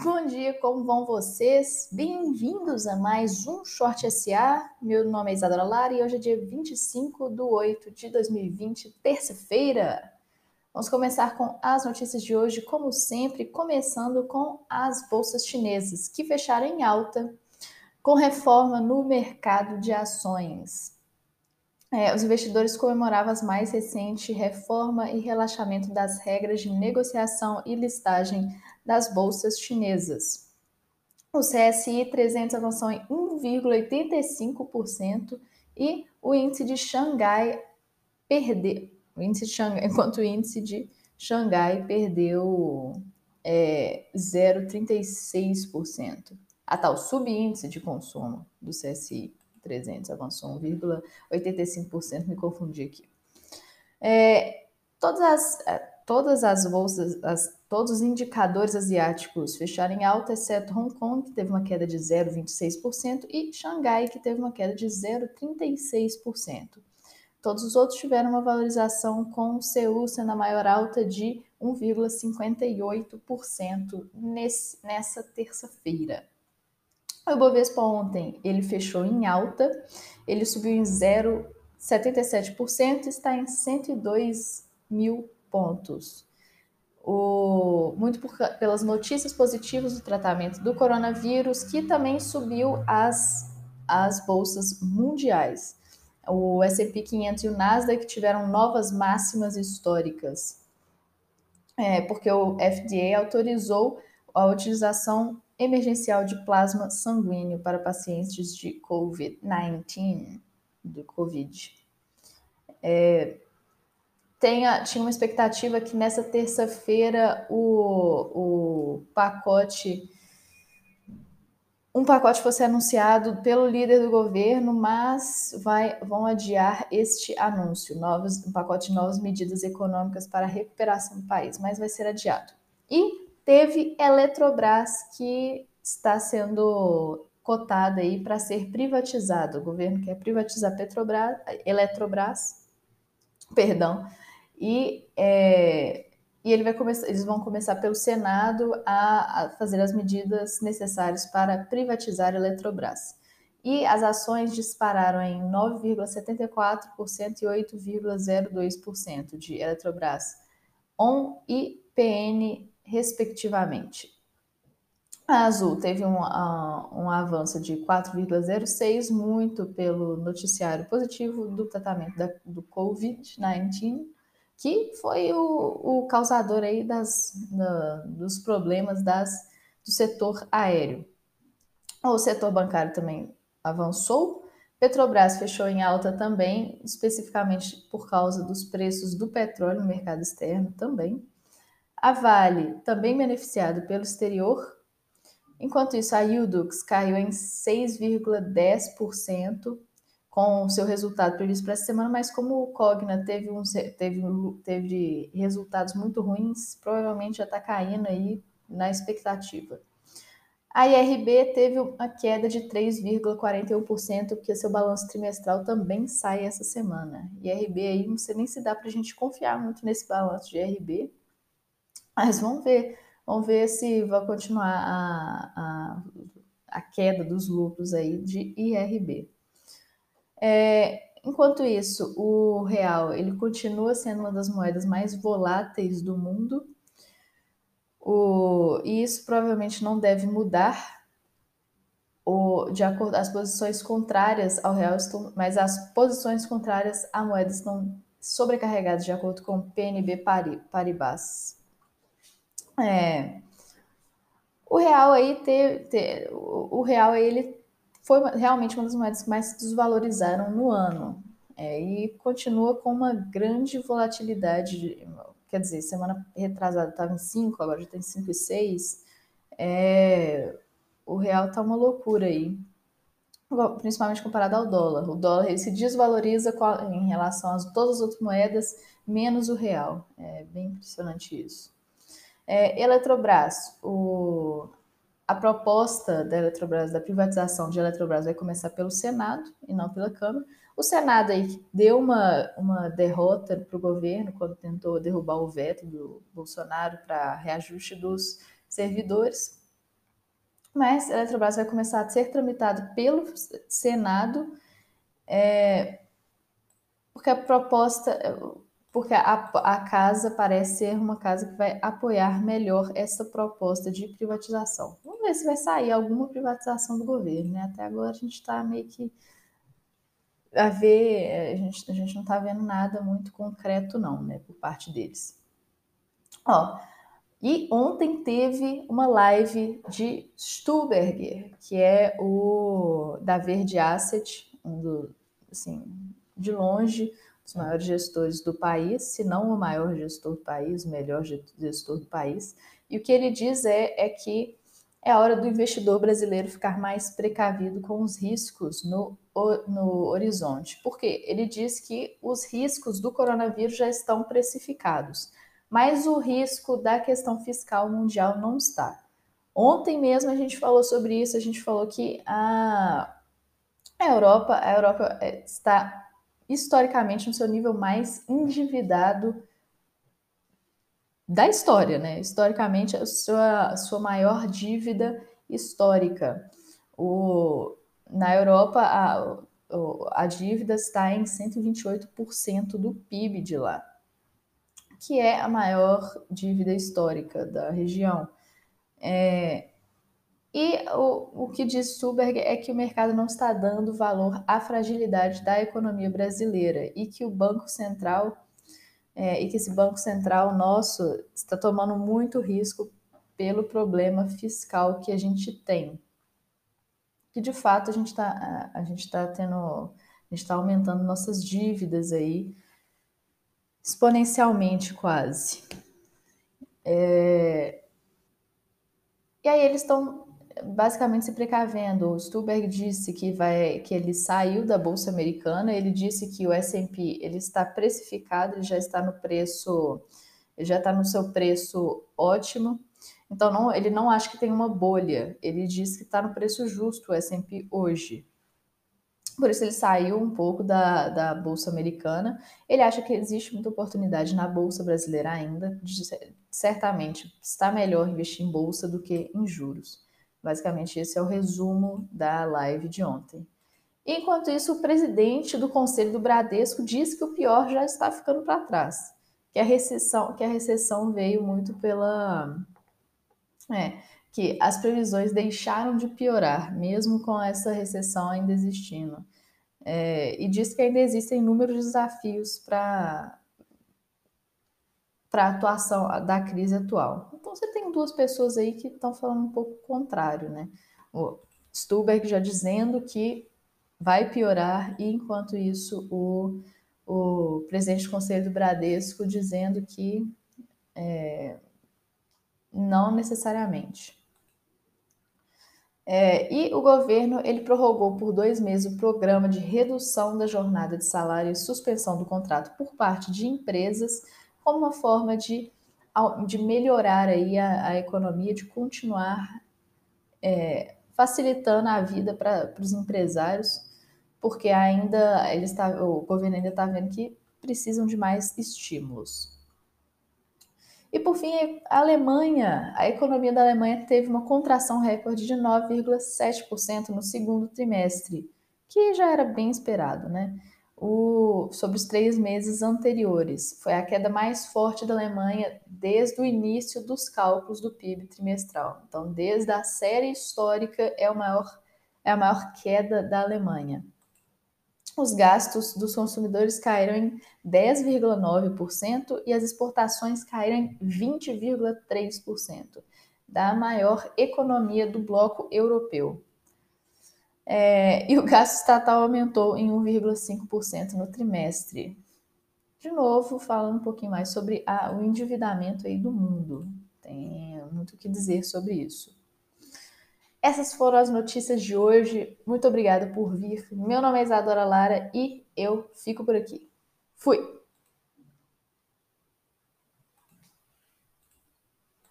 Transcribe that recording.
Bom dia, como vão vocês? Bem-vindos a mais um Short SA. Meu nome é Isadora Lara e hoje é dia 25 de 8 de 2020, terça-feira. Vamos começar com as notícias de hoje, como sempre, começando com as bolsas chinesas, que fecharam em alta com reforma no mercado de ações. É, os investidores comemoravam as mais recente reforma e relaxamento das regras de negociação e listagem das bolsas chinesas. O CSI 300 avançou em 1,85% e o índice de Xangai perdeu, o índice de Xangai, enquanto o índice de Xangai perdeu é, 0,36%. A tal subíndice de consumo do CSI 300 avançou 1,85%, me confundi aqui. É, todas, as, todas as bolsas, as, todos os indicadores asiáticos fecharam em alta, exceto Hong Kong, que teve uma queda de 0,26%, e Xangai, que teve uma queda de 0,36%. Todos os outros tiveram uma valorização, com Seul sendo a maior alta de 1,58% nessa terça-feira. O Ibovespa ontem ele fechou em alta, ele subiu em 0,77% está em 102 mil pontos. O, muito por, pelas notícias positivas do tratamento do coronavírus, que também subiu as, as bolsas mundiais. O S&P 500 e o Nasdaq tiveram novas máximas históricas, é, porque o FDA autorizou a utilização emergencial de plasma sanguíneo para pacientes de COVID-19, do COVID. É, tenha, tinha uma expectativa que nessa terça-feira o, o pacote um pacote fosse anunciado pelo líder do governo, mas vai, vão adiar este anúncio, novos, um pacote de novas medidas econômicas para a recuperação do país, mas vai ser adiado. E Teve Eletrobras que está sendo cotada aí para ser privatizado. O governo quer privatizar Petrobras, Eletrobras, perdão, e, é, e ele vai começar, eles vão começar pelo Senado a, a fazer as medidas necessárias para privatizar Eletrobras. E as ações dispararam em 9,74% e 8,02% de Eletrobras ON e PN respectivamente. A Azul teve um, uh, um avanço de 4,06, muito pelo noticiário positivo do tratamento da, do Covid-19, que foi o, o, causador aí das, da, dos problemas das, do setor aéreo. O setor bancário também avançou. Petrobras fechou em alta também, especificamente por causa dos preços do petróleo no mercado externo também. A Vale, também beneficiado pelo exterior. Enquanto isso, a Yildux caiu em 6,10% com seu resultado previsto para essa semana, mas como o Cogna teve, um, teve, teve resultados muito ruins, provavelmente já está caindo aí na expectativa. A IRB teve uma queda de 3,41%, porque seu balanço trimestral também sai essa semana. IRB aí, não sei nem se dá para a gente confiar muito nesse balanço de IRB, mas vamos ver, vamos ver se vai continuar a, a, a queda dos lucros aí de IRB. É, enquanto isso, o real ele continua sendo uma das moedas mais voláteis do mundo. O, e isso provavelmente não deve mudar. O, de acordo as posições contrárias ao real estão, mas as posições contrárias à moeda estão sobrecarregadas de acordo com o PNB Paribas. É, o real aí ter, ter, o real aí, ele foi realmente uma das moedas que mais se desvalorizaram no ano é, e continua com uma grande volatilidade. De, quer dizer, semana retrasada estava em 5, agora já está em 5,6. É, o real está uma loucura aí, principalmente comparado ao dólar. O dólar ele se desvaloriza em relação a todas as outras moedas, menos o real. É bem impressionante isso. É, Eletrobras, o, a proposta da Eletrobras, da privatização de Eletrobras, vai começar pelo Senado e não pela Câmara. O Senado aí deu uma, uma derrota para o governo quando tentou derrubar o veto do Bolsonaro para reajuste dos servidores. mas a Eletrobras vai começar a ser tramitado pelo Senado, é, porque a proposta, porque a, a casa parece ser uma casa que vai apoiar melhor essa proposta de privatização. Ver se vai sair alguma privatização do governo, né? Até agora a gente está meio que a ver, a gente, a gente não está vendo nada muito concreto, não, né, por parte deles. Ó, e ontem teve uma live de Stuberger, que é o da Verde Asset, um do, assim, de longe, os maiores gestores do país, se não o maior gestor do país, o melhor gestor do país. E o que ele diz é, é que é a hora do investidor brasileiro ficar mais precavido com os riscos no, no horizonte. Por quê? Ele diz que os riscos do coronavírus já estão precificados, mas o risco da questão fiscal mundial não está. Ontem mesmo a gente falou sobre isso, a gente falou que a, Europa, a Europa é, está historicamente no seu nível mais endividado da história, né? Historicamente, a sua, sua maior dívida histórica. O, na Europa, a, a dívida está em 128% do PIB de lá, que é a maior dívida histórica da região. É, e o, o que diz Stuberg é que o mercado não está dando valor à fragilidade da economia brasileira e que o Banco Central é, e que esse Banco Central nosso está tomando muito risco pelo problema fiscal que a gente tem. Que de fato a gente está a gente está tendo a gente está aumentando nossas dívidas aí exponencialmente quase. É... E aí eles estão basicamente se precavendo. O Stuberg disse que vai que ele saiu da bolsa americana, ele disse que o S&P ele está precificado, ele já está no preço, já está no seu preço ótimo. Então não, ele não acha que tem uma bolha. Ele diz que está no preço justo o S&P hoje. Por isso ele saiu um pouco da, da bolsa americana. Ele acha que existe muita oportunidade na bolsa brasileira ainda. Certamente está melhor investir em bolsa do que em juros. Basicamente, esse é o resumo da live de ontem. Enquanto isso, o presidente do Conselho do Bradesco diz que o pior já está ficando para trás, que a recessão, que a recessão veio muito pela é, que as previsões deixaram de piorar, mesmo com essa recessão ainda existindo. É, e diz que ainda existem inúmeros desafios para para a atuação da crise atual. Então você tem duas pessoas aí que estão falando um pouco contrário, né? O Stuberg já dizendo que vai piorar e enquanto isso o, o presidente do Conselho do Bradesco dizendo que é, não necessariamente. É, e o governo ele prorrogou por dois meses o programa de redução da jornada de salário e suspensão do contrato por parte de empresas como uma forma de, de melhorar aí a, a economia, de continuar é, facilitando a vida para os empresários, porque ainda ele está, o governo ainda está vendo que precisam de mais estímulos. E por fim, a Alemanha, a economia da Alemanha teve uma contração recorde de 9,7% no segundo trimestre, que já era bem esperado, né? O, sobre os três meses anteriores. Foi a queda mais forte da Alemanha desde o início dos cálculos do PIB trimestral. Então, desde a série histórica, é, o maior, é a maior queda da Alemanha. Os gastos dos consumidores caíram em 10,9% e as exportações caíram em 20,3%, da maior economia do bloco europeu. É, e o gasto estatal aumentou em 1,5% no trimestre. De novo, falando um pouquinho mais sobre a, o endividamento aí do mundo. Tem muito o que dizer sobre isso. Essas foram as notícias de hoje. Muito obrigada por vir. Meu nome é Isadora Lara e eu fico por aqui. Fui!